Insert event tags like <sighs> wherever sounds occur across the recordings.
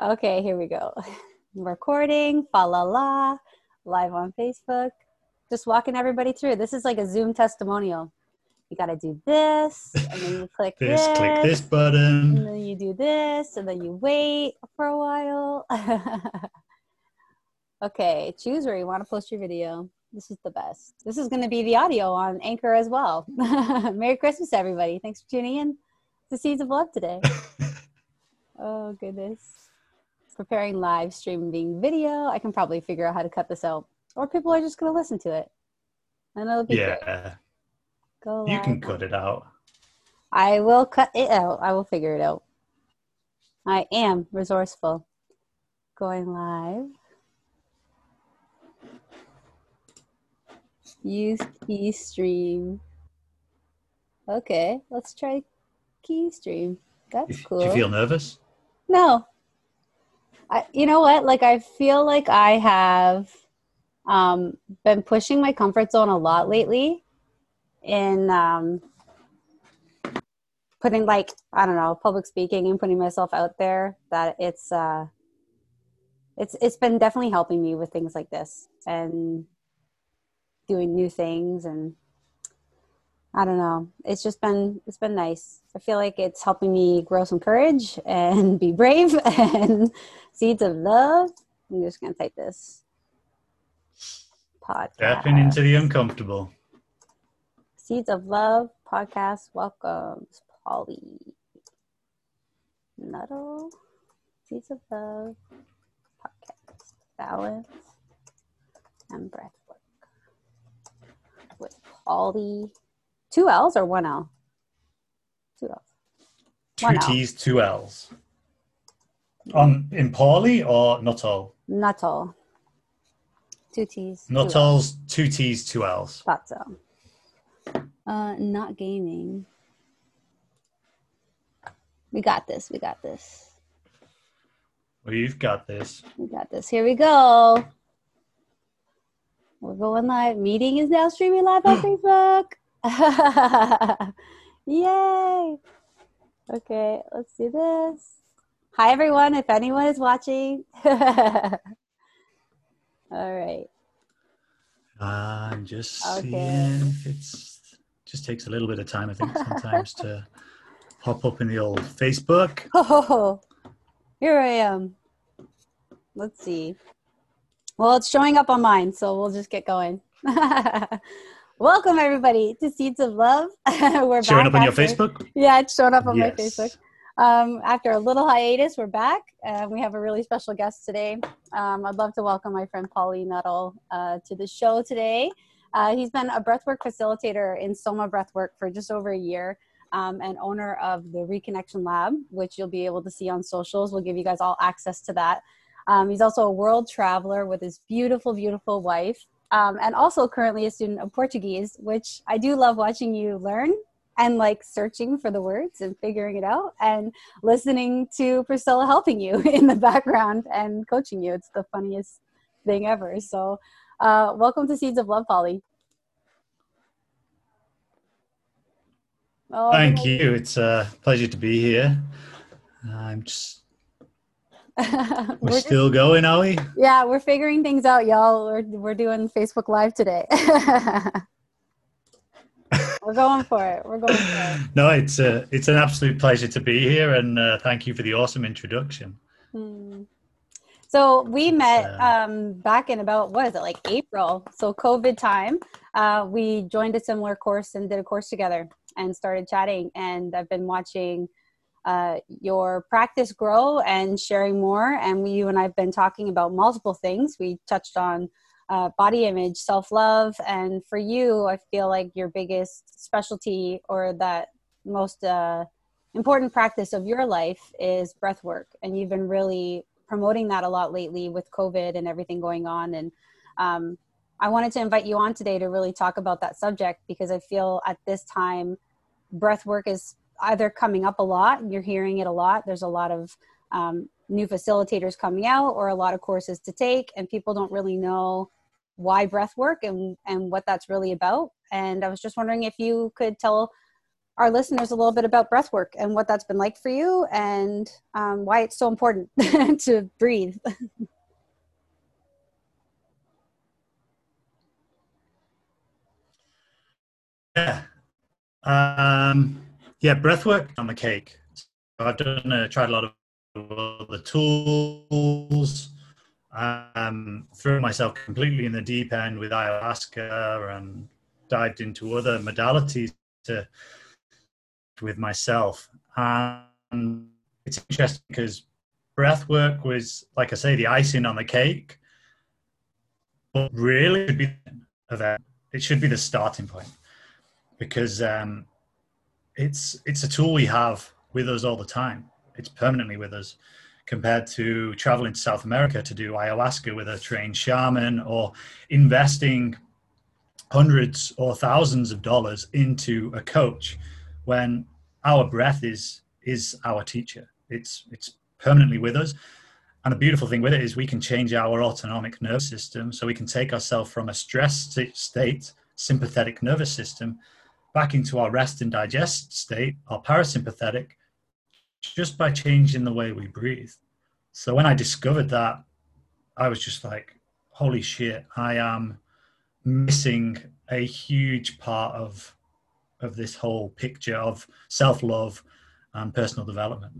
Okay, here we go. <laughs> recording, fa la la, live on Facebook. Just walking everybody through. This is like a Zoom testimonial. You got to do this, and then you click this, <laughs> this, click this button, and then you do this, and then you wait for a while. <laughs> okay, choose where you want to post your video. This is the best. This is going to be the audio on Anchor as well. Merry Christmas, everybody. Thanks for tuning in to Seeds of Love today. Oh goodness. Preparing live streaming video. I can probably figure out how to cut this out. Or people are just gonna listen to it. And it'll be great. Yeah, Go you live. can cut it out. I will cut it out. I will figure it out. I am resourceful. Going live. Use key stream. Okay, let's try key stream. That's cool. Do you feel nervous? No. I, you know what? Like, I feel like I have um, been pushing my comfort zone a lot lately in um, putting, like, I don't know, public speaking and putting myself out there. That it's, uh, it's, it's been definitely helping me with things like this and doing new things and I don't know. It's just been it's been nice. I feel like it's helping me grow some courage <laughs> and be brave <laughs> and seeds of love. I'm just gonna type this podcast. Stepping into the uncomfortable. Seeds of Love podcast welcomes Polly Nuttall. Seeds of Love podcast balance and breath work with Polly. Two L's or one L? Two L's. Two One L. T's, two L's. On in Pauly or not all? Not all. Two T's. two Not L's. all's two T's, two L's. Thought so. Uh, not gaming. We got this. We got this. You've got this. We got this. Here we go. We're going live. Meeting is now streaming live on <gasps> Facebook. <laughs> Yay. Okay, let's do this. Hi, everyone, if anyone is watching. <laughs> All right. I'm just Okay. seeing if it's just takes a little bit of time, I think, sometimes to <laughs> pop up in the old Facebook. Oh, here I am. Let's see. Well, it's showing up on mine, so we'll just get going. Welcome, everybody, to Seeds of Love. <laughs> we're Showing up on your Facebook? Yeah, it's showing up on my Facebook. Um, after a little hiatus, we're back. Uh, we have a really special guest today. Um, I'd love to welcome my friend Polly Nuttall uh, to the show today. Uh, he's been a breathwork facilitator in Soma Breathwork for just over a year um, and owner of the Reconnection Lab, which you'll be able to see on socials. We'll give you guys all access to that. Um, he's also a world traveler with his beautiful, beautiful wife, um, and also currently a student of Portuguese, which I do love watching you learn and like searching for the words and figuring it out and listening to Priscilla helping you <laughs> in the background and coaching you. It's the funniest thing ever. So, uh, welcome to Seeds of Love, Polly. Oh, Thank you. It's a pleasure to be here. I'm just, <laughs> we're we're just- still going, are we? yeah, we're figuring things out, y'all. We're, we're doing Facebook Live today. <laughs> we're going for it. We're going for it. No, it's a, it's an absolute pleasure to be here, and uh, thank you for the awesome introduction. Hmm. So we met uh, um, back in about what is it like April? So COVID time. Uh, we joined a similar course and did a course together and started chatting. And I've been watching uh, your practice grow and sharing more. And we, you and I've been talking about multiple things. We touched on uh, body image, self love, and for you, I feel like your biggest specialty or that most uh, important practice of your life is breath work and you've been really promoting that a lot lately with covid and everything going on and um, i wanted to invite you on today to really talk about that subject because i feel at this time breath work is either coming up a lot you're hearing it a lot there's a lot of um, new facilitators coming out or a lot of courses to take and people don't really know why breath work and, and what that's really about and i was just wondering if you could tell our listeners a little bit about breath work and what that's been like for you and um, why it's so important <laughs> to breathe. <laughs> Yeah. Um, yeah, breath work on the cake. I've done, uh, tried a lot of the tools, um, threw myself completely in the deep end with ayahuasca and dived into other modalities to with myself. And it's interesting because breath work was, like I say, the icing on the cake, but really it should be. It should be the starting point because um, it's it's a tool we have with us all the time. It's permanently with us compared to traveling to South America to do ayahuasca with a trained shaman or investing hundreds or thousands of dollars into a coach when our breath is is our teacher. It's it's permanently with us. And the beautiful thing with it is we can change our autonomic nervous system. So we can take ourselves from a stress state sympathetic nervous system back into our rest and digest state our parasympathetic just by changing the way we breathe. So when i discovered that i was just like holy shit i am missing a huge part of of this whole picture of self-love and personal development.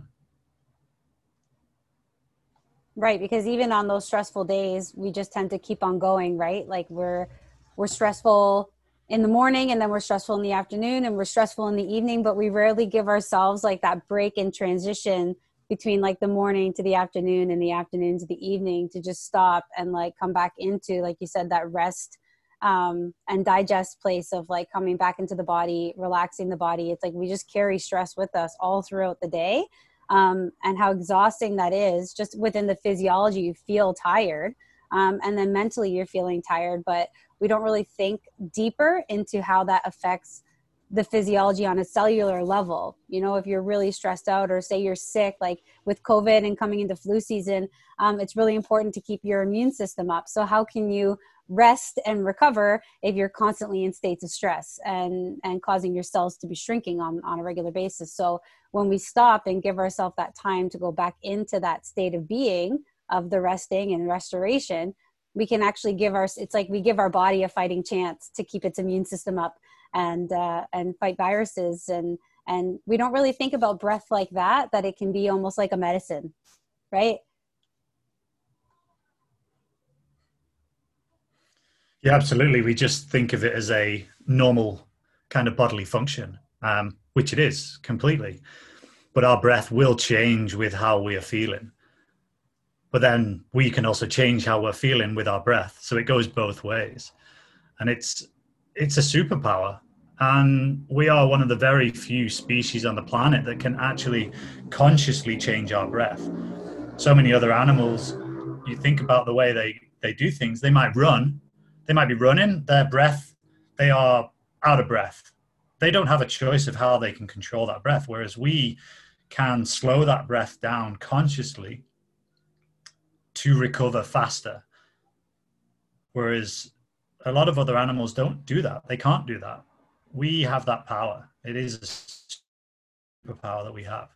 Right because even on those stressful days we just tend to keep on going right? Like we're we're stressful in the morning and then we're stressful in the afternoon and we're stressful in the evening but we rarely give ourselves like that break and transition between like the morning to the afternoon and the afternoon to the evening to just stop and like come back into like you said that rest um, and digest place of like coming back into the body, relaxing the body. It's like we just carry stress with us all throughout the day. Um, and how exhausting that is just within the physiology, you feel tired. Um, and then mentally, you're feeling tired, but we don't really think deeper into how that affects the physiology on a cellular level. You know, if you're really stressed out or say you're sick, like with COVID and coming into flu season, um, it's really important to keep your immune system up. So, how can you rest and recover if you're constantly in states of stress and and causing your cells to be shrinking on on a regular basis so when we stop and give ourselves that time to go back into that state of being of the resting and restoration we can actually give our it's like we give our body a fighting chance to keep its immune system up and uh, and fight viruses and and we don't really think about breath like that that it can be almost like a medicine right Yeah, absolutely. We just think of it as a normal kind of bodily function, um, which it is completely. But our breath will change with how we are feeling. But then we can also change how we're feeling with our breath. So it goes both ways. And it's it's a superpower. And we are one of the very few species on the planet that can actually consciously change our breath. So many other animals, you think about the way they, they do things, they might run they might be running, their breath, they are out of breath. They don't have a choice of how they can control that breath. Whereas we can slow that breath down consciously to recover faster. Whereas a lot of other animals don't do that. They can't do that. We have that power. It is a superpower that we have.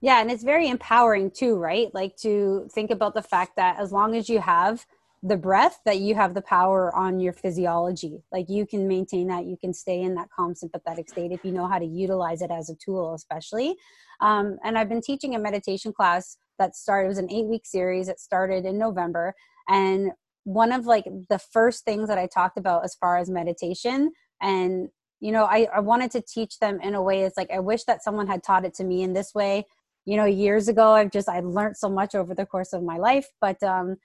Yeah, and it's very empowering too, right? Like to think about the fact that as long as you have the breath that you have the power on your physiology. Like you can maintain that you can stay in that calm sympathetic state if you know how to utilize it as a tool especially. Um, and i've been teaching a meditation class that started it was an eight week series that started in november. And one of like the first things that i talked about as far as meditation and you know I, I wanted to teach them in a way it's like i wish that someone had taught it to me in this way. You know years ago i've just i learned so much over the course of my life but um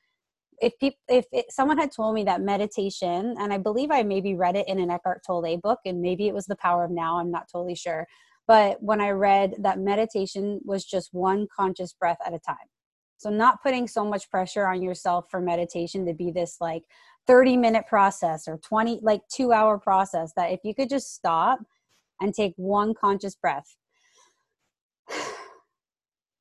if people if it, someone had told me that meditation and i believe i maybe read it in an eckhart tolle book and maybe it was the power of now i'm not totally sure but when i read that meditation was just one conscious breath at a time. So not putting so much pressure on yourself for meditation to be this like 30 minute process or 20 like 2 hour process that if you could just stop and take one conscious breath <sighs>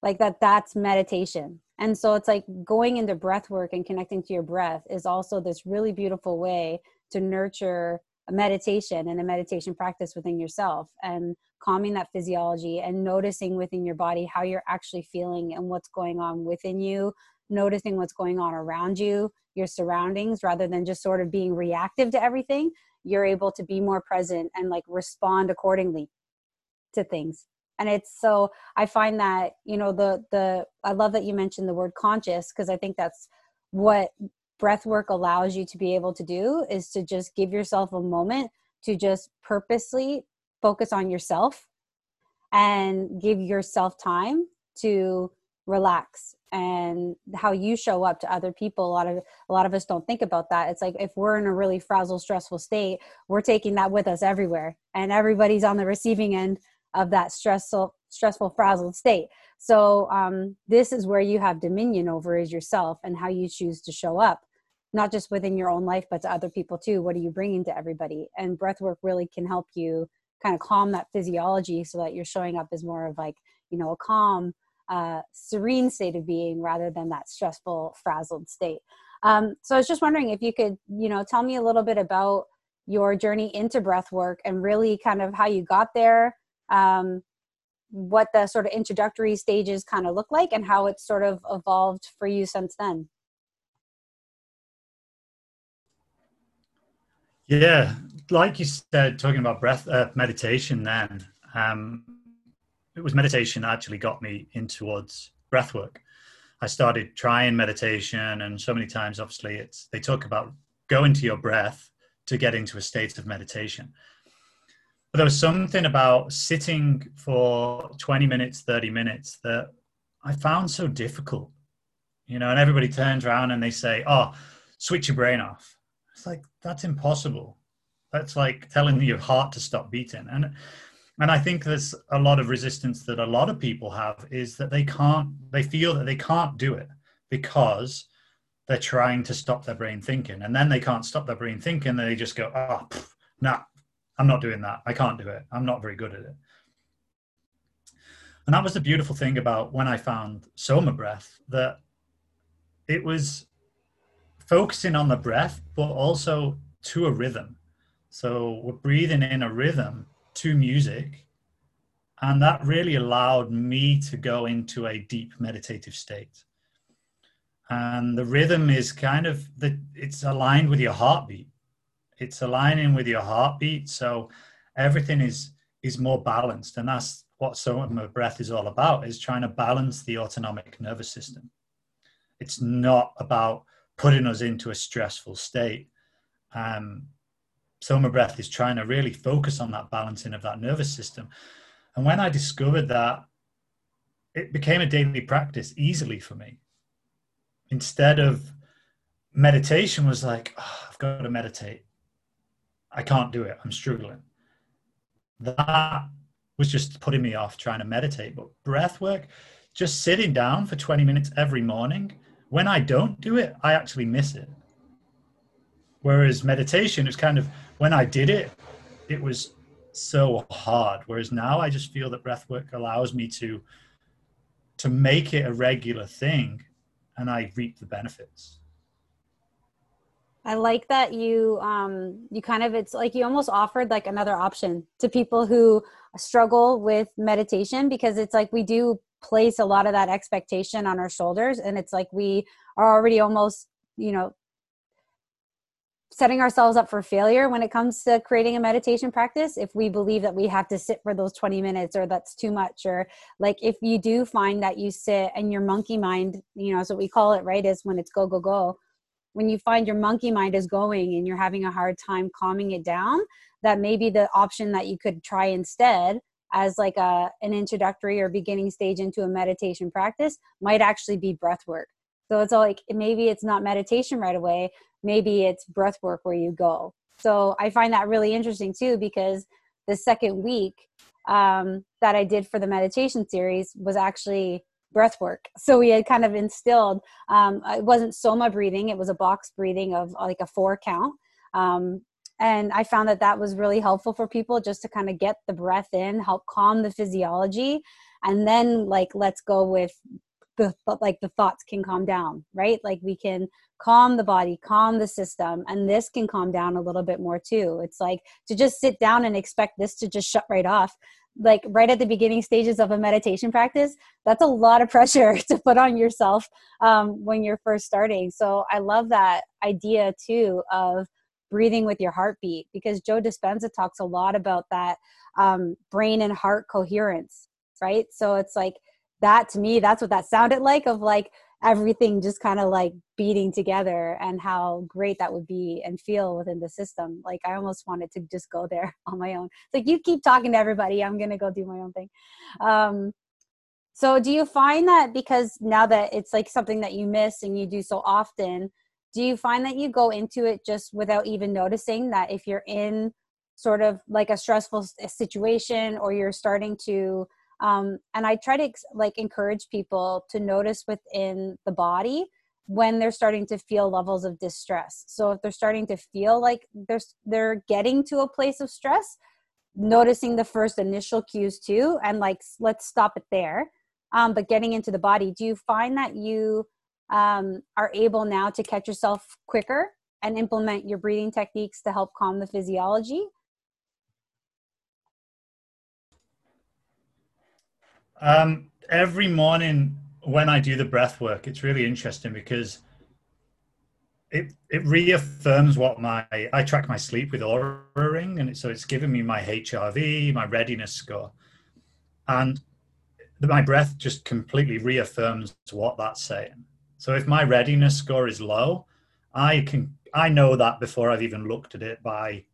like that that's meditation and so it's like going into breath work and connecting to your breath is also this really beautiful way to nurture a meditation and a meditation practice within yourself and calming that physiology and noticing within your body how you're actually feeling and what's going on within you, noticing what's going on around you, your surroundings, rather than just sort of being reactive to everything, you're able to be more present and like respond accordingly to things. And it's so I find that, you know, the the I love that you mentioned the word conscious because I think that's what breath work allows you to be able to do is to just give yourself a moment to just purposely focus on yourself and give yourself time to relax and how you show up to other people. A lot of a lot of us don't think about that. It's like if we're in a really frazzled stressful state we're taking that with us everywhere and everybody's on the receiving end of that stressful stressful frazzled state. So um, this is where you have dominion over is yourself and how you choose to show up not just within your own life but to other people too. What are you bringing to everybody? And breath work really can help you kind of calm that physiology so that you're showing up as more of like you know a calm uh, serene state of being rather than that stressful frazzled state. Um, so i was just wondering if you could you know tell me a little bit about your journey into breath work and really kind of how you got there um, what the sort of introductory stages kind of look like and how it's sort of evolved for you since then yeah like you said, talking about breath uh, meditation, then um, it was meditation that actually got me in towards breath work. I started trying meditation, and so many times, obviously, it's they talk about go into your breath to get into a state of meditation. But there was something about sitting for 20 minutes, 30 minutes that I found so difficult. You know, and everybody turns around and they say, Oh, switch your brain off. It's like, that's impossible. That's like telling your heart to stop beating. And and I think there's a lot of resistance that a lot of people have is that they can't they feel that they can't do it because they're trying to stop their brain thinking. And then they can't stop their brain thinking, they just go, ah, oh, no, nah, I'm not doing that. I can't do it. I'm not very good at it. And that was the beautiful thing about when I found Soma breath that it was focusing on the breath, but also to a rhythm. So we're breathing in a rhythm to music. And that really allowed me to go into a deep meditative state. And the rhythm is kind of the it's aligned with your heartbeat. It's aligning with your heartbeat. So everything is is more balanced. And that's what Soma breath is all about, is trying to balance the autonomic nervous system. It's not about putting us into a stressful state. Um, Soma breath is trying to really focus on that balancing of that nervous system. And when I discovered that, it became a daily practice easily for me. Instead of meditation was like, oh, I've got to meditate. I can't do it. I'm struggling. That was just putting me off trying to meditate. But breath work, just sitting down for 20 minutes every morning, when I don't do it, I actually miss it. Whereas meditation is kind of when I did it, it was so hard. Whereas now I just feel that breath work allows me to to make it a regular thing and I reap the benefits. I like that you um you kind of it's like you almost offered like another option to people who struggle with meditation because it's like we do place a lot of that expectation on our shoulders and it's like we are already almost you know setting ourselves up for failure when it comes to creating a meditation practice if we believe that we have to sit for those 20 minutes or that's too much or like if you do find that you sit and your monkey mind you know that's what we call it right is when it's go go go when you find your monkey mind is going and you're having a hard time calming it down that maybe the option that you could try instead as like a an introductory or beginning stage into a meditation practice might actually be breath work. So it's all like maybe it's not meditation right away maybe it's breath work where you go. So i find that really interesting too because the second week um, that i did for the meditation series was actually breath work. So we had kind of instilled um, it wasn't soma breathing it was a box breathing of like a four count. Um, and i found that that was really helpful for people just to kind of get the breath in help calm the physiology and then like let's go with the like the thoughts can calm down right? Like we can calm the body calm the system and this can calm down a little bit more too. It's like to just sit down and expect this to just shut right off like right at the beginning stages of a meditation practice that's a lot of <laughs> pressure to put on yourself um, when you're first starting. So i love that idea too of breathing with your heartbeat because joe dispenza talks a lot about that um, brain and heart coherence right? So it's like that to me that's what that sounded like of like everything just kind of like beating together and how great that would be and feel within the system. Like i almost wanted to just go there <laughs> on my own. It's like you keep talking to everybody i'm gonna go do my own thing. Um so do you find that because now that it's like something that you miss and you do so often do you find that you go into it just without even noticing that if you're in sort of like a stressful situation or you're starting to um, and i try to like encourage people to notice within the body when they're starting to feel levels of distress. So if they're starting to feel like they're they're getting to a place of stress noticing the first initial cues too and like let's stop it there. Um, but getting into the body do you find that you um, are able now to catch yourself quicker and implement your breathing techniques to help calm the physiology Um, every morning when I do the breath work, it's really interesting because it it reaffirms what my I track my sleep with Oura Ring, and it, so it's giving me my HRV, my readiness score, and my breath just completely reaffirms what that's saying. So if my readiness score is low, I can I know that before I've even looked at it by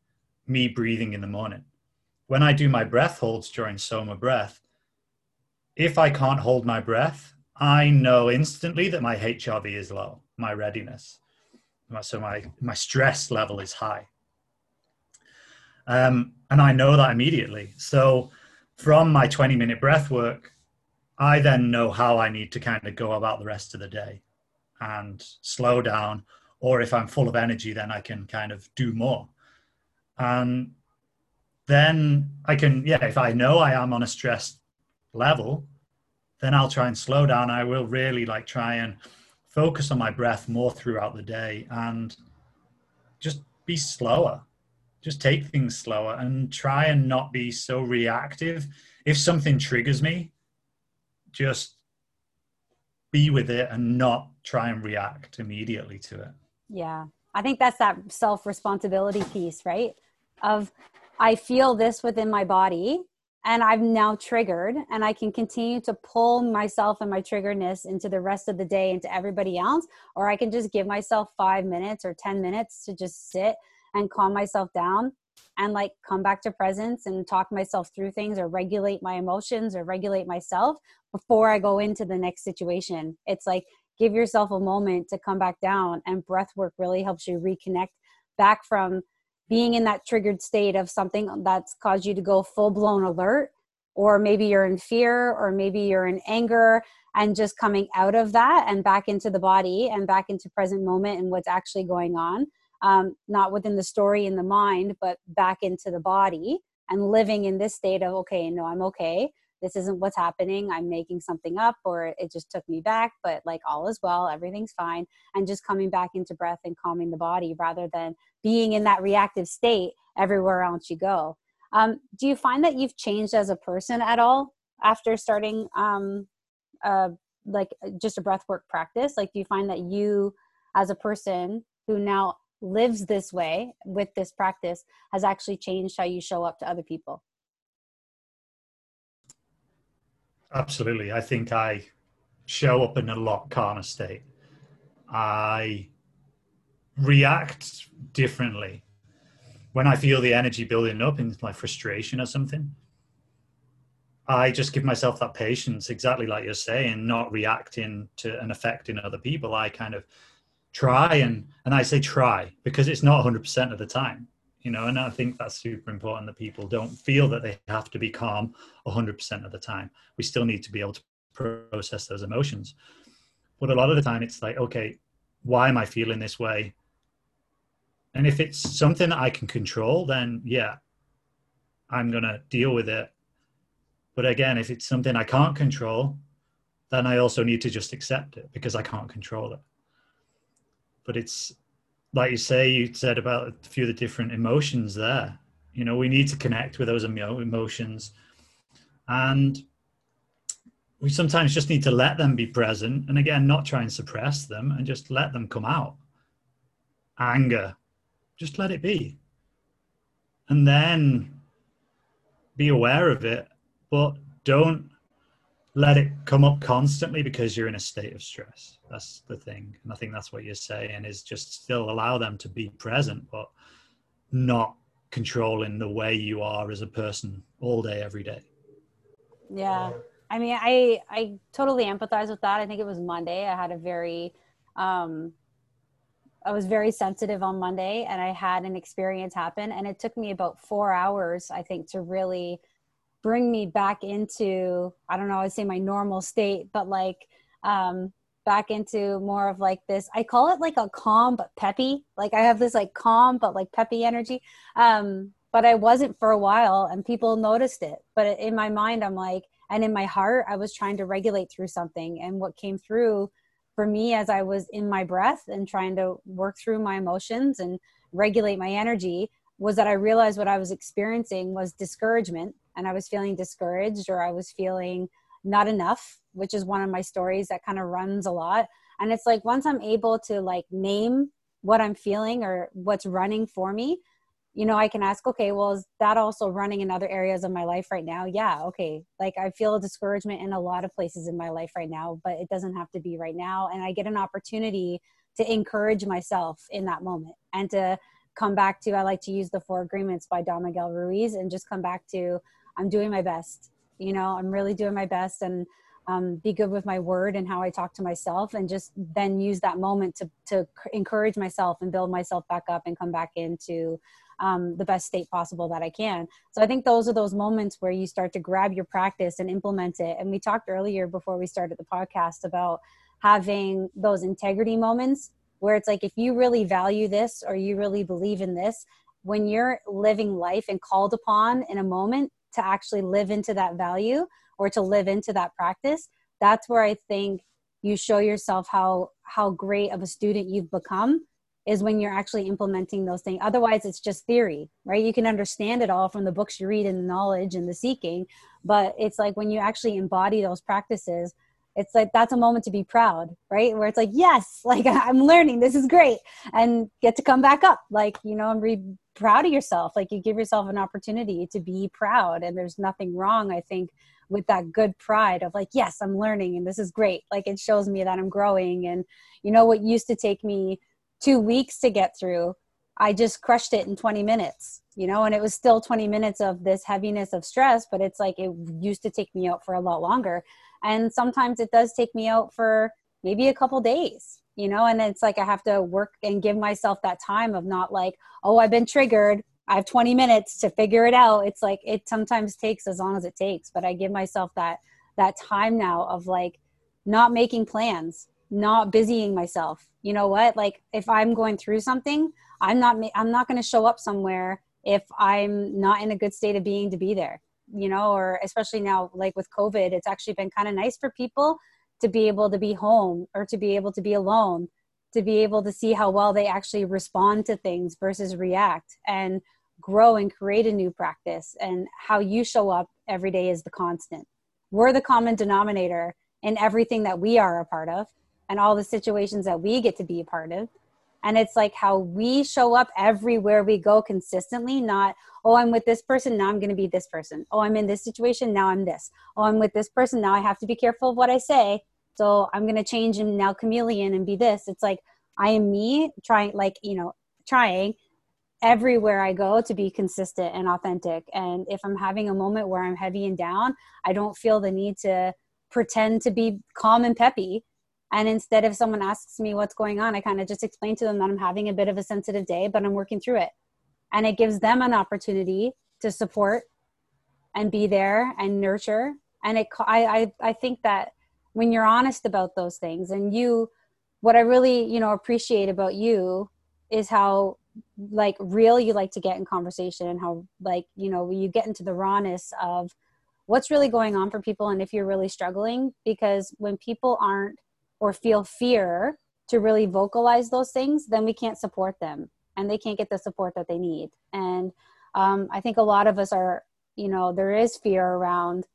me breathing in the morning. When I do my breath holds during Soma breath, if I can't hold my breath, I know instantly that my HRV is low, my readiness. So my, my stress level is high. Um, and I know that immediately. So from my 20 minute breath work, I then know how I need to kind of go about the rest of the day and slow down. Or if I'm full of energy, then I can kind of do more. And then I can, yeah, if I know I am on a stressed level, then I'll try and slow down. I will really like try and focus on my breath more throughout the day and just be slower. Just take things slower and try and not be so reactive. If something triggers me, just be with it and not try and react immediately to it. Yeah. I think that's that self responsibility piece, right? Of I feel this within my body and I'm now triggered and I can continue to pull myself and my triggeredness into the rest of the day into everybody else or I can just give myself 5 minutes or 10 minutes to just sit and calm myself down and like come back to presence and talk myself through things or regulate my emotions or regulate myself before I go into the next situation. It's like give yourself a moment to come back down and breath work really helps you reconnect back from being in that triggered state of something that's caused you to go full blown alert or maybe you're in fear or maybe you're in anger and just coming out of that and back into the body and back into present moment and what's actually going on um, not within the story in the mind but back into the body and living in this state of okay no i'm okay this isn't what's happening i'm making something up or it just took me back but like all is well everything's fine and just coming back into breath and calming the body rather than being in that reactive state everywhere else you go. Um, do you find that you've changed as a person at all after starting um, uh, like just a breathwork practice? Like do you find that you as a person who now lives this way with this practice has actually changed how you show up to other people Absolutely. I think I show up in a lot calmer state. I react differently when I feel the energy building up in my frustration or something. I just give myself that patience, exactly like you're saying, not reacting to and affecting other people. I kind of try and and I say try because it's not 100% of the time you know and i think that's super important that people don't feel that they have to be calm 100% of the time. We still need to be able to process those emotions. But a lot of the time it's like okay why am i feeling this way? And if it's something that i can control then yeah i'm going to deal with it. But again if it's something i can't control then I also need to just accept it because I can't control it. But it's like you say, you said about a few of the different emotions there. You know, we need to connect with those emotions. And we sometimes just need to let them be present. And again, not try and suppress them and just let them come out. Anger, just let it be. And then be aware of it, but don't let it come up constantly because you're in a state of stress. That's the thing. And I think that's what you're saying is just still allow them to be present, but not controlling the way you are as a person all day, every day. Yeah. I mean, I, I totally empathize with that. I think it was Monday. I had a very, um, I was very sensitive on Monday and I had an experience happen and it took me about four hours, I think, to really bring me back into i don't know i'd say my normal state but like um back into more of like this i call it like a calm but peppy. Like i have this like calm but like peppy energy. Um but i wasn't for a while and people noticed it. But in my mind i'm like and in my heart i was trying to regulate through something. And what came through for me as i was in my breath and trying to work through my emotions and regulate my energy was that i realized what i was experiencing was discouragement and I was feeling discouraged or I was feeling not enough, which is one of my stories that kind of runs a lot. And it's like once I'm able to like name what I'm feeling or what's running for me, you know, I can ask, okay, well, is that also running in other areas of my life right now? Yeah, okay. Like I feel discouragement in a lot of places in my life right now, but it doesn't have to be right now. And I get an opportunity to encourage myself in that moment and to come back to, I like to use the four agreements by Don Miguel Ruiz and just come back to, I'm doing my best. You know, I'm really doing my best and um, be good with my word and how I talk to myself, and just then use that moment to to encourage myself and build myself back up and come back into um, the best state possible that I can. So I think those are those moments where you start to grab your practice and implement it. And we talked earlier before we started the podcast about having those integrity moments where it's like if you really value this or you really believe in this when you're living life and called upon in a moment to actually live into that value or to live into that practice that's where i think you show yourself how how great of a student you've become is when you're actually implementing those things. Otherwise it's just theory right? You can understand it all from the books you read and the knowledge and the seeking but it's like when you actually embody those practices it's like that's a moment to be proud right? Where it's like yes <laughs> like i'm learning this is great. And get to come back up like you know and be proud of yourself. Like you give yourself an opportunity to be proud and there's nothing wrong i think with that good pride of like yes i'm learning and this is great. Like it shows me that i'm growing and you know what used to take me two weeks to get through i just crushed it in 20 minutes you know? And it was still 20 minutes of this heaviness of stress but it's like it used to take me out for a lot longer and sometimes it does take me out for maybe a couple days you know and it's like i have to work and give myself that time of not like oh i've been triggered. I have 20 minutes to figure it out. It's like it sometimes takes as long as it takes but i give myself that that time now of like not making plans not busying myself. You know what? Like if i'm going through something i'm not i'm not going to show up somewhere if i'm not in a good state of being to be there you know, or especially now, like with COVID, it's actually been kind of nice for people to be able to be home or to be able to be alone, to be able to see how well they actually respond to things versus react and grow and create a new practice. And how you show up every day is the constant. We're the common denominator in everything that we are a part of and all the situations that we get to be a part of and it's like how we show up everywhere we go consistently not oh i'm with this person now i'm going to be this person. Oh i'm in this situation now i'm this. Oh i'm with this person now i have to be careful of what i say. So i'm going to change and now chameleon and be this. It's like i am me trying like you know trying everywhere i go to be consistent and authentic. And if i'm having a moment where i'm heavy and down i don't feel the need to pretend to be calm and peppy and instead, if someone asks me what's going on, I kind of just explain to them that I'm having a bit of a sensitive day, but I'm working through it. And it gives them an opportunity to support and be there and nurture. And it, I, I, I think that when you're honest about those things and you, what I really, you know, appreciate about you is how like real you like to get in conversation and how like, you know, you get into the rawness of what's really going on for people and if you're really struggling because when people aren't or feel fear to really vocalize those things then we can't support them. And they can't get the support that they need. And um, i think a lot of us are you know there is fear around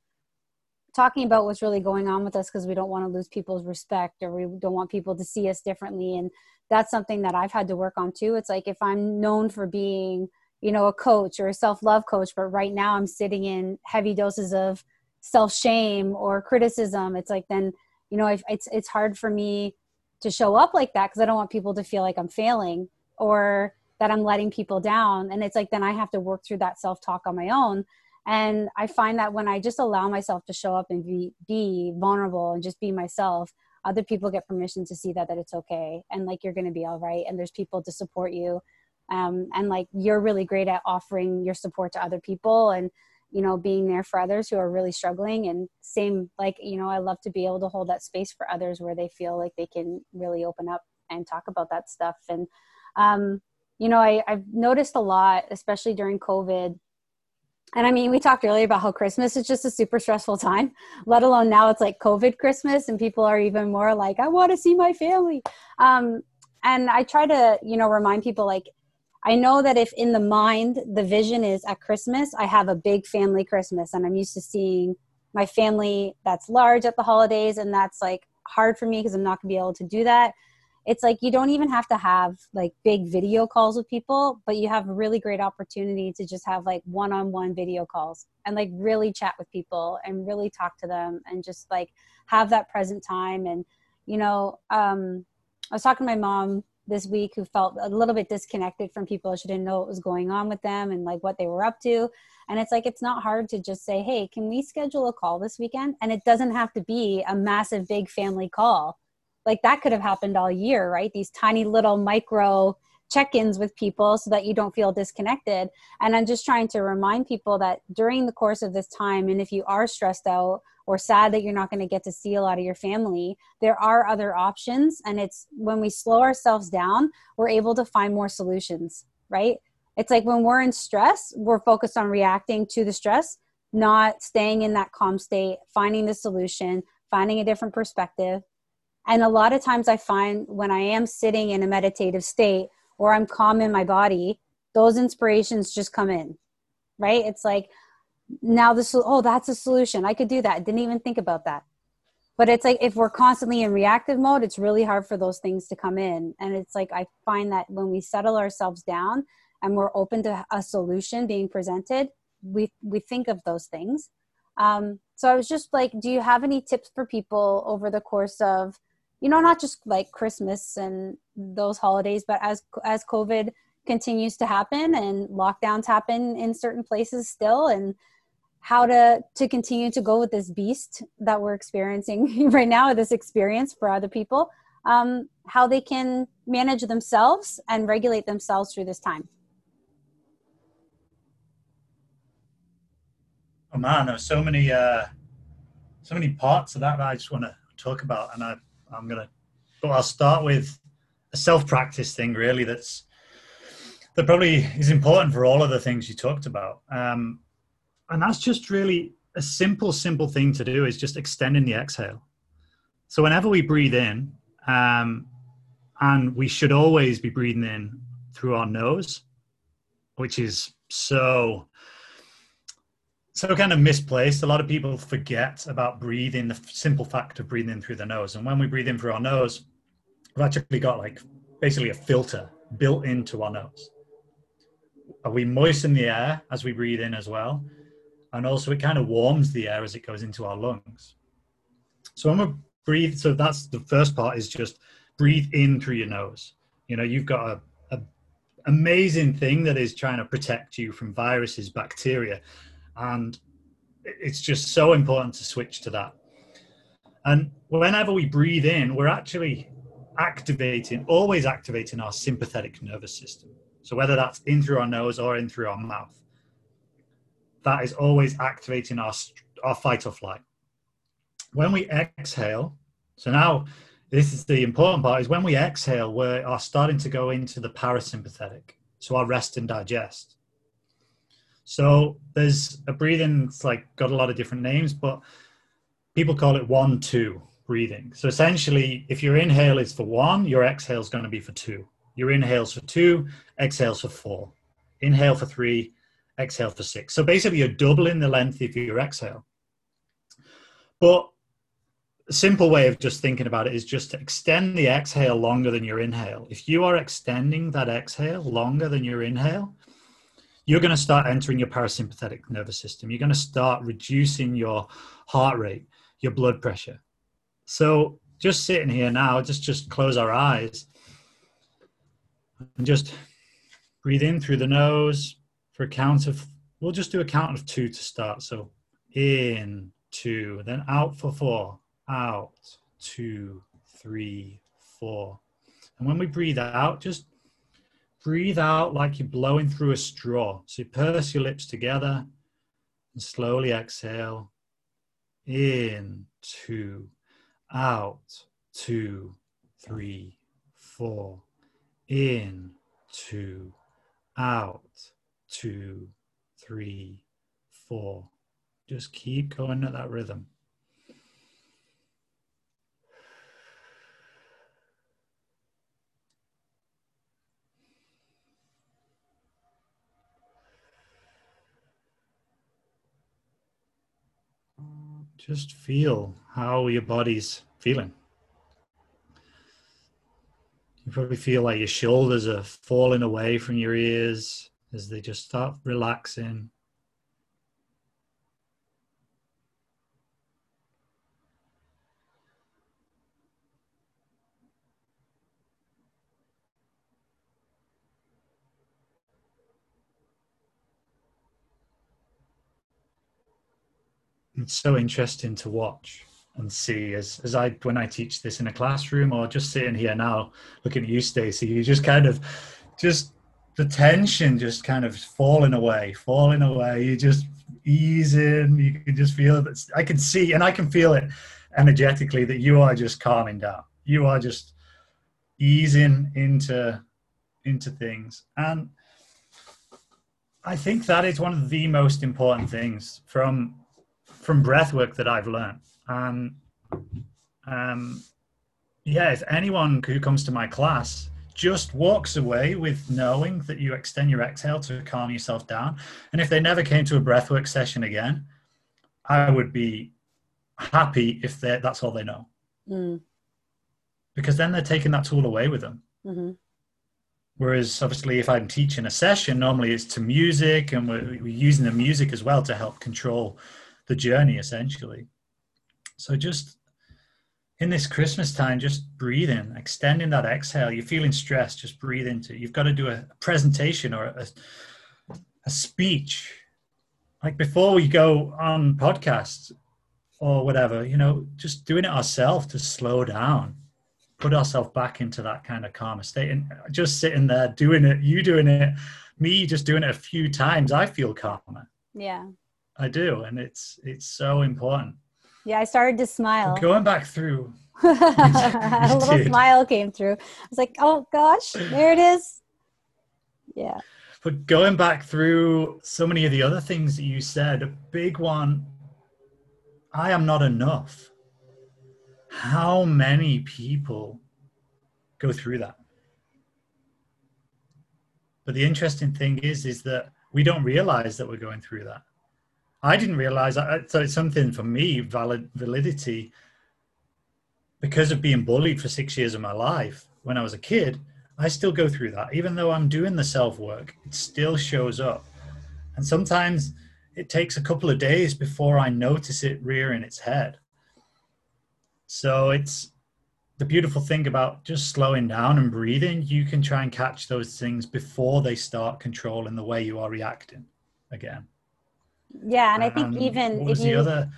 talking about what's really going on with us because we don't want to lose people's respect or we don't want people to see us differently. And that's something that i've had to work on too. It's like if i'm known for being you know a coach or a self-love coach but right now i'm sitting in heavy doses of self-shame or criticism it's like then you know it's it's hard for me to show up like that because i don't want people to feel like i'm failing or that i'm letting people down. And it's like then i have to work through that self-talk on my own. And i find that when i just allow myself to show up and be, be vulnerable and just be myself other people get permission to see that that it's okay and like you're going to be all right and there's people to support you. Um, and like you're really great at offering your support to other people and you know being there for others who are really struggling and same like you know i love to be able to hold that space for others where they feel like they can really open up and talk about that stuff and um, you know I, i've noticed a lot especially during covid and I mean, we talked earlier about how Christmas is just a super stressful time, <laughs> let alone now it's like COVID Christmas, and people are even more like, I want to see my family. Um, and I try to, you know, remind people like, I know that if in the mind the vision is at Christmas, I have a big family Christmas and I'm used to seeing my family that's large at the holidays and that's like hard for me because I'm not going to be able to do that. It's like you don't even have to have like big video calls with people, but you have a really great opportunity to just have like one-on-one video calls and like really chat with people and really talk to them and just like have that present time and you know um I was talking to my mom this week who felt a little bit disconnected from people. She didn't know what was going on with them and like what they were up to. And it's like, it's not hard to just say, hey, can we schedule a call this weekend? And it doesn't have to be a massive, big family call. Like that could have happened all year, right? These tiny little micro check ins with people so that you don't feel disconnected. And I'm just trying to remind people that during the course of this time, and if you are stressed out, or sad that you're not going to get to see a lot of your family there are other options and it's when we slow ourselves down we're able to find more solutions right? It's like when we're in stress we're focused on reacting to the stress not staying in that calm state finding the solution finding a different perspective. And a lot of times i find when i am sitting in a meditative state or i'm calm in my body those inspirations just come in right? It's like now this oh that's a solution. I could do that. Didn't even think about that. But it's like if we're constantly in reactive mode it's really hard for those things to come in. And it's like i find that when we settle ourselves down and we're open to a solution being presented we we think of those things. Um, so i was just like do you have any tips for people over the course of you know not just like christmas and those holidays but as as covid continues to happen and lockdowns happen in certain places still and how to to continue to go with this beast that we're experiencing <laughs> right now this experience for other people um, how they can manage themselves and regulate themselves through this time. Oh man there's so many uh so many parts of that that i just want to talk about and i i'm gonna but i'll start with a self-practice thing really that's that probably is important for all of the things you talked about. Um and that's just really a simple, simple thing to do is just extending the exhale. So whenever we breathe in, um, and we should always be breathing in through our nose, which is so so kind of misplaced. A lot of people forget about breathing, the simple fact of breathing in through the nose. And when we breathe in through our nose, we've actually got like basically a filter built into our nose. We moisten the air as we breathe in as well and also it kind of warms the air as it goes into our lungs. So I'm gonna breathe, so that's the first part is just breathe in through your nose. You know, you've got a, a amazing thing that is trying to protect you from viruses, bacteria, and it's just so important to switch to that. And whenever we breathe in, we're actually activating, always activating our sympathetic nervous system. So whether that's in through our nose or in through our mouth that is always activating our, our fight or flight. When we exhale, so now this is the important part, is when we exhale, we are starting to go into the parasympathetic, so our rest and digest. So there's a breathing, like got a lot of different names, but people call it one, two breathing. So essentially, if your inhale is for one, your exhale is going to be for two. Your inhales for two, exhales for four. Inhale for three, exhale for six. So basically, you're doubling the length of your exhale. But a simple way of just thinking about it is just to extend the exhale longer than your inhale. If you are extending that exhale longer than your inhale, you're going to start entering your parasympathetic nervous system. You're going to start reducing your heart rate, your blood pressure. So just sitting here now, just just close our eyes and just breathe in through the nose for a count of. We'll just do a count of two to start. So in two, then out for four, out two, three, four. And when we breathe out, just breathe out like you're blowing through a straw. So you purse your lips together and slowly exhale. In, two, out, two, three, four. In, two, out, two, three, four. Just keep going at that rhythm. just feel how your body's feeling. You probably feel like your shoulders are falling away from your ears as they just start relaxing. it's so interesting to watch and see as as I when I teach this in a classroom or just sitting here now looking at you, Stacy, you just kind of just the tension just kind of falling away, falling away. You just ease in. You can just feel that I can see and I can feel it energetically that you are just calming down. You are just easing into into things and I think that is one of the most important things from from breath work that I've learned. And um, yeah, if anyone who comes to my class just walks away with knowing that you extend your exhale to calm yourself down, and if they never came to a breathwork session again, I would be happy if that's all they know. Mm. Because then they're taking that tool away with them. Mm-hmm. Whereas, obviously, if I'm teaching a session, normally it's to music, and we're, we're using the music as well to help control the journey essentially. So just in this Christmas time, just breathe in, extending that exhale. You're feeling stressed, just breathe into it. You've got to do a presentation or a, a speech. Like before we go on podcasts or whatever, you know, just doing it ourselves to slow down, put ourselves back into that kind of calmer state. And just sitting there doing it, you doing it, me just doing it a few times, I feel calmer. Yeah. I do, and it's it's so important. Yeah, I started to smile. Going back through, <laughs> <laughs> a little did. smile came through. I was like, "Oh gosh, there it is." Yeah. But going back through so many of the other things that you said, a big one, I am not enough. How many people go through that? But the interesting thing is, is that we don't realize that we're going through that. I didn't realize. So it's something for me, valid validity, because of being bullied for six years of my life when I was a kid. I still go through that. Even though I'm doing the self work, it still shows up. And sometimes it takes a couple of days before I notice it rearing its head. So it's the beautiful thing about just slowing down and breathing. You can try and catch those things before they start controlling the way you are reacting again. Yeah, and I think um, even if you. Other...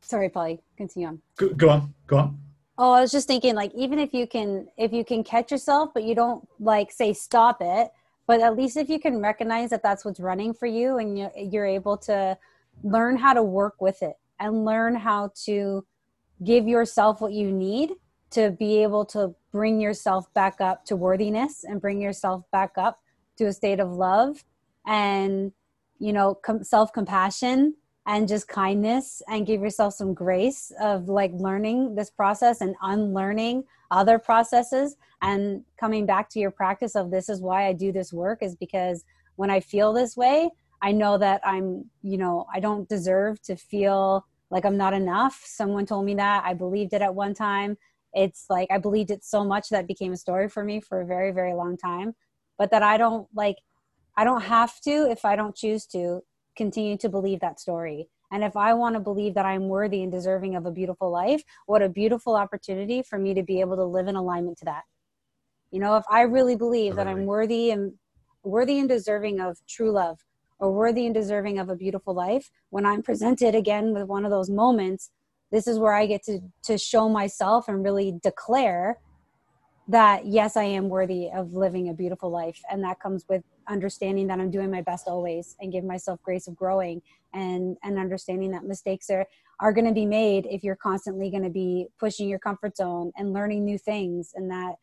Sorry, Polly. Continue on. Go, go on. Go on. Oh, I was just thinking, like, even if you can, if you can catch yourself, but you don't like say stop it, but at least if you can recognize that that's what's running for you, and you're, you're able to learn how to work with it and learn how to give yourself what you need to be able to bring yourself back up to worthiness and bring yourself back up to a state of love and you know com- self-compassion and just kindness and give yourself some grace of like learning this process and unlearning other processes and coming back to your practice of this is why I do this work is because when I feel this way, I know that I'm, you know, I don't deserve to feel like I'm not enough. Someone told me that. I believed it at one time. It's like I believed it so much that became a story for me for a very, very long time. But that I don't like, I don't have to, if I don't choose to, continue to believe that story. And if I want to believe that I'm worthy and deserving of a beautiful life, what a beautiful opportunity for me to be able to live in alignment to that. You know, if I really believe that I'm worthy and worthy and deserving of true love or worthy and deserving of a beautiful life, when I'm presented again with one of those moments, this is where I get to to show myself and really declare that yes, I am worthy of living a beautiful life. And that comes with understanding that I'm doing my best always and give myself grace of growing and and understanding that mistakes are are going to be made if you're constantly going to be pushing your comfort zone and learning new things and that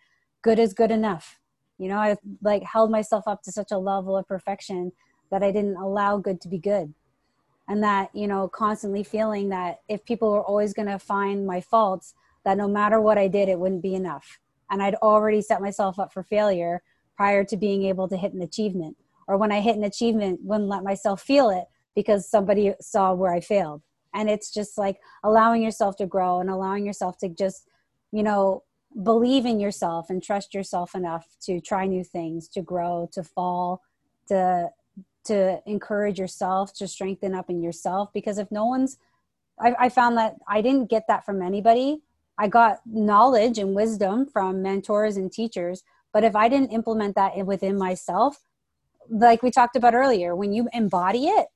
good is good enough. You know, I like held myself up to such a level of perfection that I didn't allow good to be good. And that, you know, constantly feeling that if people were always going to find my faults, that no matter what I did, it wouldn't be enough. And I'd already set myself up for failure prior to being able to hit an achievement. Or when i hit an achievement wouldn't let myself feel it because somebody saw where i failed. And it's just like allowing yourself to grow and allowing yourself to just you know believe in yourself and trust yourself enough to try new things to grow to fall to to encourage yourself to strengthen up in yourself. Because if no one's I, I found that i didn't get that from anybody. I got knowledge and wisdom from mentors and teachers but if I didn't implement that within myself, like we talked about earlier, when you embody it,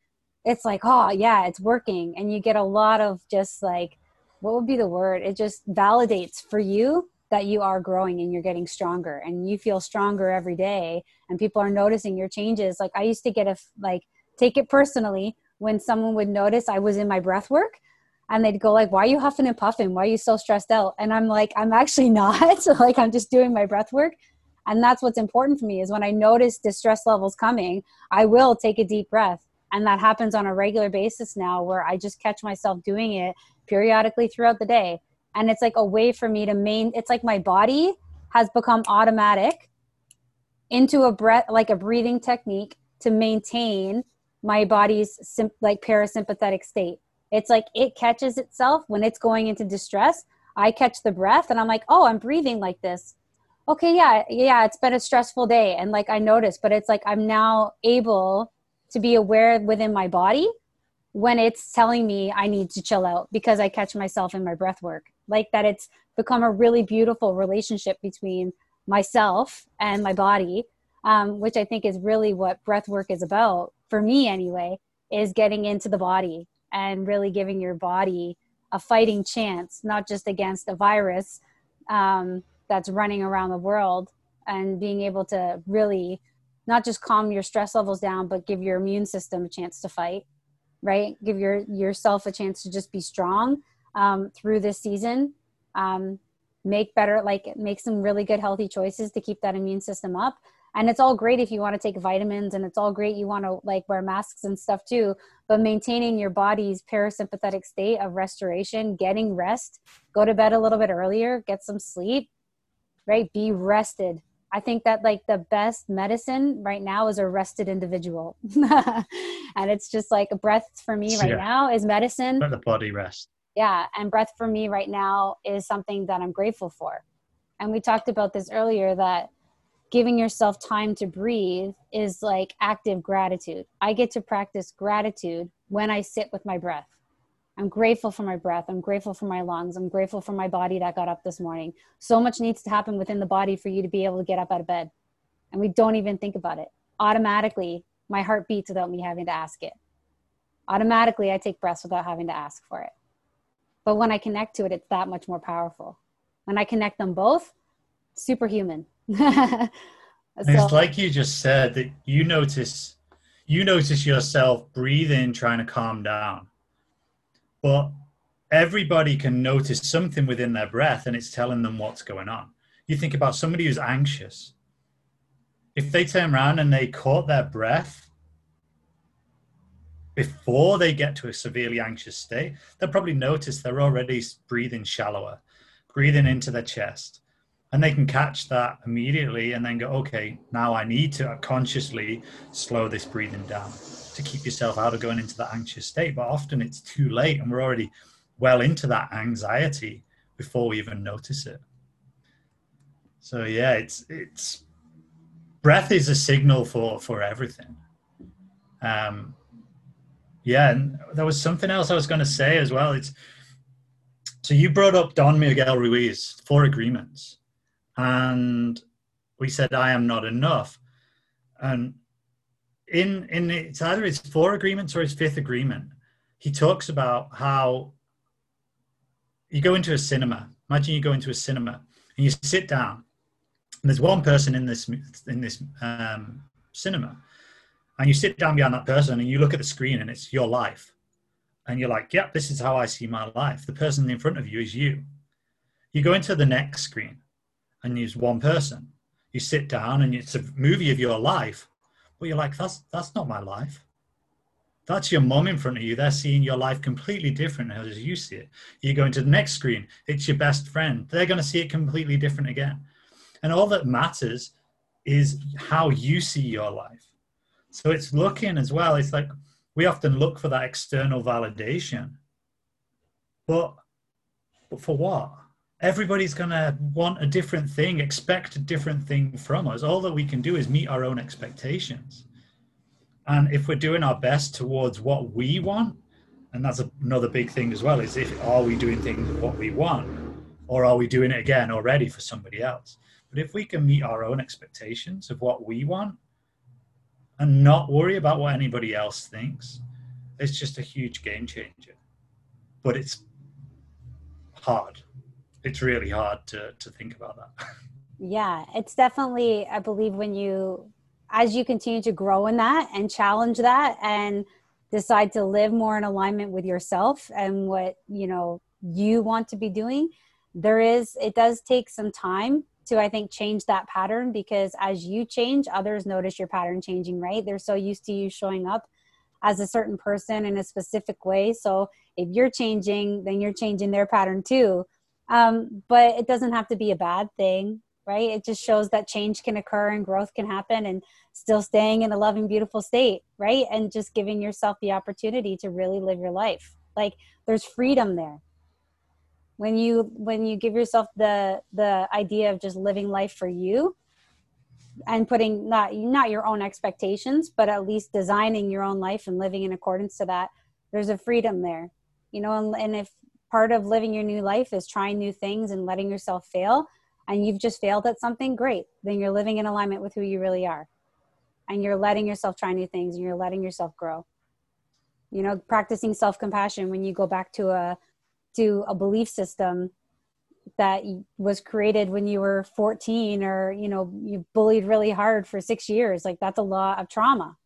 it's like, oh, yeah, it's working. And you get a lot of just like, what would be the word? It just validates for you that you are growing and you're getting stronger and you feel stronger every day and people are noticing your changes. Like I used to get a, like, take it personally when someone would notice I was in my breath work and they'd go like why are you huffing and puffing why are you so stressed out and i'm like i'm actually <laughs> not like i'm just doing my breath work and that's what's important for me is when i notice distress levels coming i will take a deep breath. And that happens on a regular basis now where i just catch myself doing it periodically throughout the day. And it's like a way for me to main it's like my body has become automatic into a breath like a breathing technique to maintain my body's sim- like parasympathetic state. It's like it catches itself when it's going into distress. I catch the breath and i'm like oh i'm breathing like this okay yeah yeah it's been a stressful day and like i noticed but it's like i'm now able to be aware within my body when it's telling me i need to chill out because i catch myself in my breath work. Like that it's become a really beautiful relationship between myself and my body um, which i think is really what breath work is about for me anyway is getting into the body and really giving your body a fighting chance not just against a virus um, that's running around the world and being able to really not just calm your stress levels down but give your immune system a chance to fight right? Give your yourself a chance to just be strong um, through this season. Um, make better like make some really good healthy choices to keep that immune system up. And it's all great if you want to take vitamins and it's all great you want to like wear masks and stuff too but maintaining your body's parasympathetic state of restoration getting rest go to bed a little bit earlier get some sleep right? Be rested. I think that like the best medicine right now is a rested individual. <laughs> And it's just like a breath for me right yeah. now is medicine. Let the body rest. Yeah and breath for me right now is something that i'm grateful for. And we talked about this earlier that giving yourself time to breathe is like active gratitude. I get to practice gratitude when i sit with my breath I'm grateful for my breath. I'm grateful for my lungs. I'm grateful for my body that got up this morning. So much needs to happen within the body for you to be able to get up out of bed. And we don't even think about it. Automatically, my heart beats without me having to ask it. Automatically, I take breaths without having to ask for it. But when I connect to it, it's that much more powerful. When I connect them both, superhuman. <laughs> so, it's like you just said that you notice you notice yourself breathing trying to calm down but everybody can notice something within their breath and it's telling them what's going on. You think about somebody who's anxious. If they turn around and they caught their breath, before they get to a severely anxious state, they'll probably notice they're already breathing shallower, breathing into their chest. And they can catch that immediately and then go, okay, now I need to uh, consciously slow this breathing down to keep yourself out of going into that anxious state. But often it's too late and we're already well into that anxiety before we even notice it. So yeah, it's it's breath is a signal for for everything. Um, yeah, and there was something else I was going to say as well. It's so you brought up Don Miguel Ruiz, four agreements, and we said I am not enough, and in in it's either his four agreements or his fifth agreement, he talks about how you go into a cinema. Imagine you go into a cinema and you sit down, and there's one person in this in this um, cinema. And you sit down behind that person and you look at the screen and it's your life. And you're like yep this is how i see my life. The person in front of you is you. You go into the next screen and there's one person. You sit down and it's a movie of your life but you're like that's that's not my life that's your mom in front of you they're seeing your life completely different as you see it you go into the next screen it's your best friend they're going to see it completely different again and all that matters is how you see your life so it's looking as well. It's like we often look for that external validation. But, but for what? Everybody's going to want a different thing, expect a different thing from us. All that we can do is meet our own expectations. And if we're doing our best towards what we want, and that's another big thing as well, is if are we doing things what we want, or are we doing it again already for somebody else? But if we can meet our own expectations of what we want, and not worry about what anybody else thinks, it's just a huge game changer. But it's hard. It's really hard to, to think about that. Yeah, it's definitely, I believe, when you, as you continue to grow in that and challenge that and decide to live more in alignment with yourself and what, you know, you want to be doing, there is, it does take some time to i think change that pattern because as you change others notice your pattern changing right? They're so used to you showing up as a certain person in a specific way. So if you're changing then you're changing their pattern too um, but it doesn't have to be a bad thing right? It just shows that change can occur and growth can happen and still staying in a loving beautiful state right? And just giving yourself the opportunity to really live your life. Like there's freedom there. When you when you give yourself the the idea of just living life for you and putting not not your own expectations but at least designing your own life and living in accordance to that there's a freedom there. You know and, and if part of living your new life is trying new things and letting yourself fail. And you've just failed at something great then you're living in alignment with who you really are. And you're letting yourself try new things and you're letting yourself grow. You know practicing self-compassion when you go back to a to a belief system that was created when you were 14 or you know you bullied really hard for six years like that's a lot of trauma.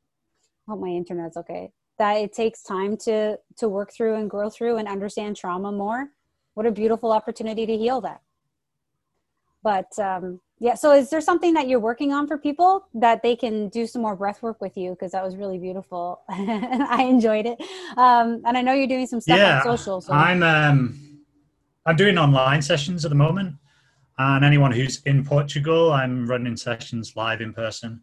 Hope my internet's okay that it takes time to to work through and grow through and understand trauma more. What a beautiful opportunity to heal that. But um yeah so is there something that you're working on for people that they can do some more breath work with you? Because that was really beautiful. And <laughs> i enjoyed it. Um, and i know you're doing some stuff yeah, on social so. i'm um, i'm doing online sessions at the moment. And anyone who's in portugal i'm running sessions live in person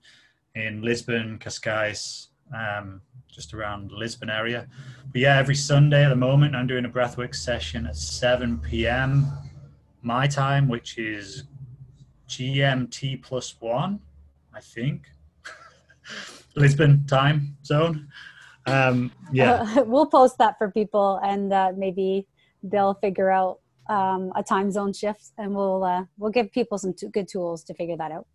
in lisbon cascais um, just around lisbon area but yeah every sunday at the moment i'm doing a breathwork session at 7 p.m my time which is GMT plus one, I think. <laughs> Lisbon time zone. Um, yeah. Uh, <laughs> we'll post that for people and uh, maybe they'll figure out um, a time zone shift and we'll uh, we'll give people some t- good tools to figure that out.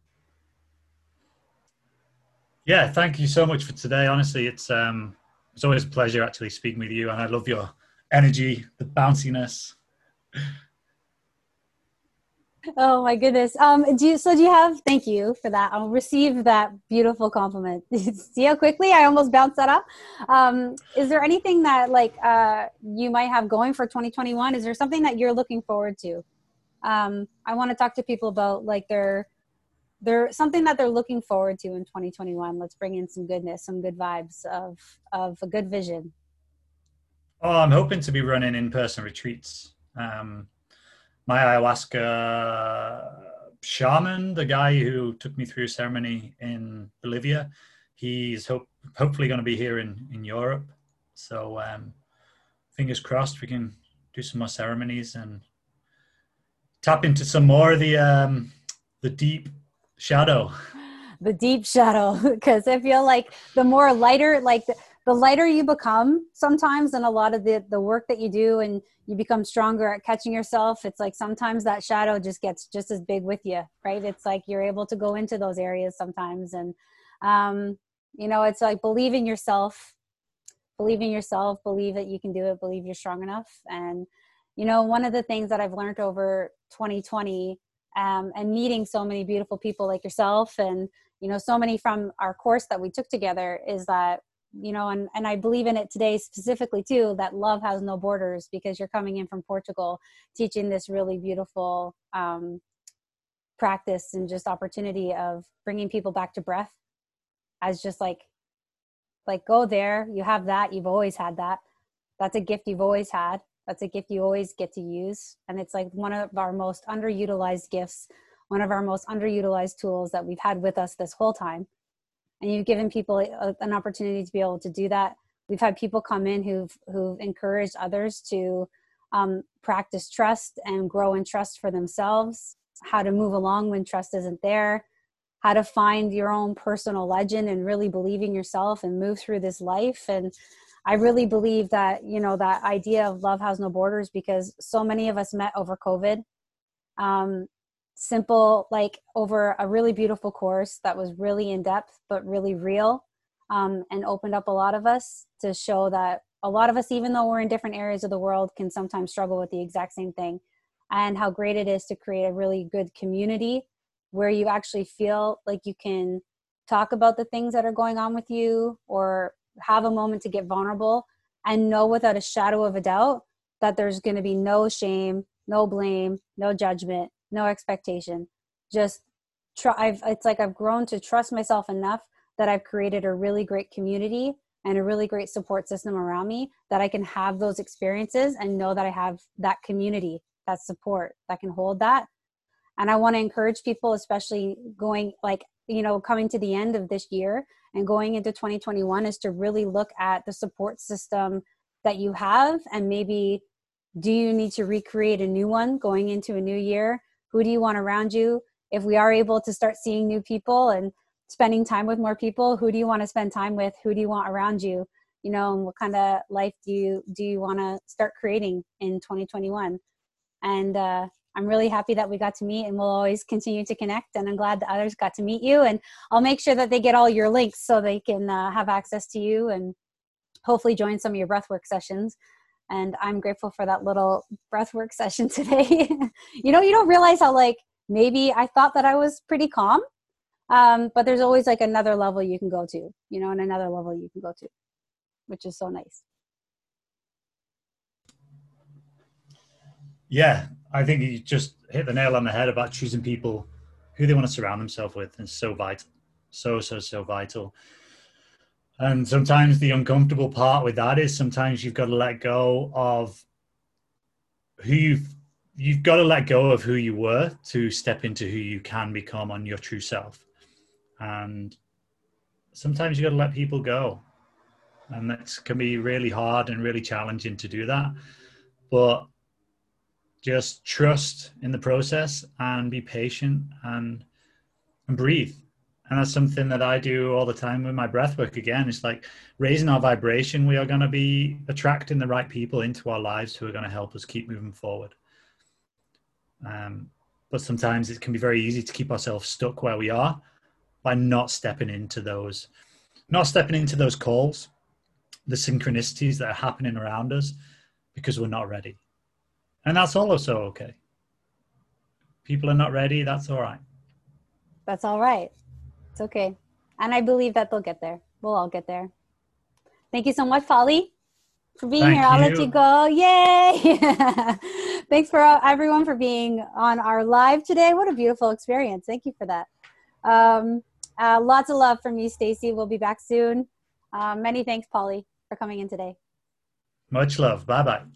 Yeah, thank you so much for today. Honestly, it's um, it's always a pleasure actually speaking with you, and I love your energy, the bounciness. Oh my goodness. Um, do you, so do you have, thank you for that. I'll receive that beautiful compliment. <laughs> See how quickly I almost bounced that up. Um, is there anything that like, uh, you might have going for 2021? Is there something that you're looking forward to? Um, I want to talk to people about like their, they're something that they're looking forward to in 2021 let's bring in some goodness some good vibes of of a good vision. Oh i'm hoping to be running in-person retreats. Um, my ayahuasca shaman the guy who took me through a ceremony in bolivia he's hope, hopefully going to be here in in europe. So um, fingers crossed we can do some more ceremonies and tap into some more of the um, the deep shadow. The deep shadow <laughs> because i feel like the more lighter like the, the lighter you become sometimes and a lot of the the work that you do and you become stronger at catching yourself it's like sometimes that shadow just gets just as big with you right? It's like you're able to go into those areas sometimes and um you know it's like believe in yourself believe in yourself believe that you can do it believe you're strong enough. And you know one of the things that i've learned over 2020 um, and meeting so many beautiful people like yourself. And you know so many from our course that we took together is that you know and, and i believe in it today specifically too that love has no borders because you're coming in from portugal teaching this really beautiful um, practice and just opportunity of bringing people back to breath as just like like go there you have that you've always had that. That's a gift you've always had that's a gift you always get to use. And it's like one of our most underutilized gifts one of our most underutilized tools that we've had with us this whole time. And you've given people a, an opportunity to be able to do that. We've had people come in who've who've encouraged others to um, practice trust and grow in trust for themselves how to move along when trust isn't there how to find your own personal legend and really believing yourself and move through this life. And i really believe that you know that idea of love has no borders because so many of us met over covid. Um, simple like over a really beautiful course that was really in depth but really real um, and opened up a lot of us to show that a lot of us even though we're in different areas of the world can sometimes struggle with the exact same thing and how great it is to create a really good community where you actually feel like you can talk about the things that are going on with you or have a moment to get vulnerable and know without a shadow of a doubt that there's going to be no shame, no blame, no judgment, no expectation. Just try I've it's like I've grown to trust myself enough that I've created a really great community and a really great support system around me that I can have those experiences and know that I have that community, that support that can hold that and i want to encourage people especially going like you know coming to the end of this year and going into 2021 is to really look at the support system that you have and maybe do you need to recreate a new one going into a new year? Who do you want around you? If we are able to start seeing new people and spending time with more people who do you want to spend time with? Who do you want around you? You know and what kind of life do you do you want to start creating in 2021 and uh, I'm really happy that we got to meet and we'll always continue to connect. And I'm glad that others got to meet you. And I'll make sure that they get all your links so they can uh, have access to you and hopefully join some of your breathwork sessions. And I'm grateful for that little breathwork <laughs> session today. <laughs> you know, you don't realize how, like, maybe I thought that I was pretty calm, um, but there's always like another level you can go to, you know, and another level you can go to, which is so nice. Yeah, I think you just hit the nail on the head about choosing people who they want to surround themselves with is so vital, so so so vital. And sometimes the uncomfortable part with that is sometimes you've got to let go of who you've you've got to let go of who you were to step into who you can become on your true self. And sometimes you've got to let people go. And that can be really hard and really challenging to do that. But just trust in the process and be patient and and breathe. And that's something that i do all the time with my breath work again. It's like raising our vibration. We are going to be attracting the right people into our lives who are going to help us keep moving forward. Um, but sometimes it can be very easy to keep ourselves stuck where we are by not stepping into those not stepping into those calls the synchronicities that are happening around us because we're not ready and that's also okay. People are not ready, that's all right. That's all right. It's okay. And I believe that they'll get there. We'll all get there. Thank you so much, Polly, for being Thank here. I'll let you go. Yay! <laughs> Thanks for everyone for being on our live today. What a beautiful experience. Thank you for that. Um, uh, lots of love from you, Stacy. We'll be back soon. Uh, many thanks, Polly, for coming in today. Much love. Bye bye.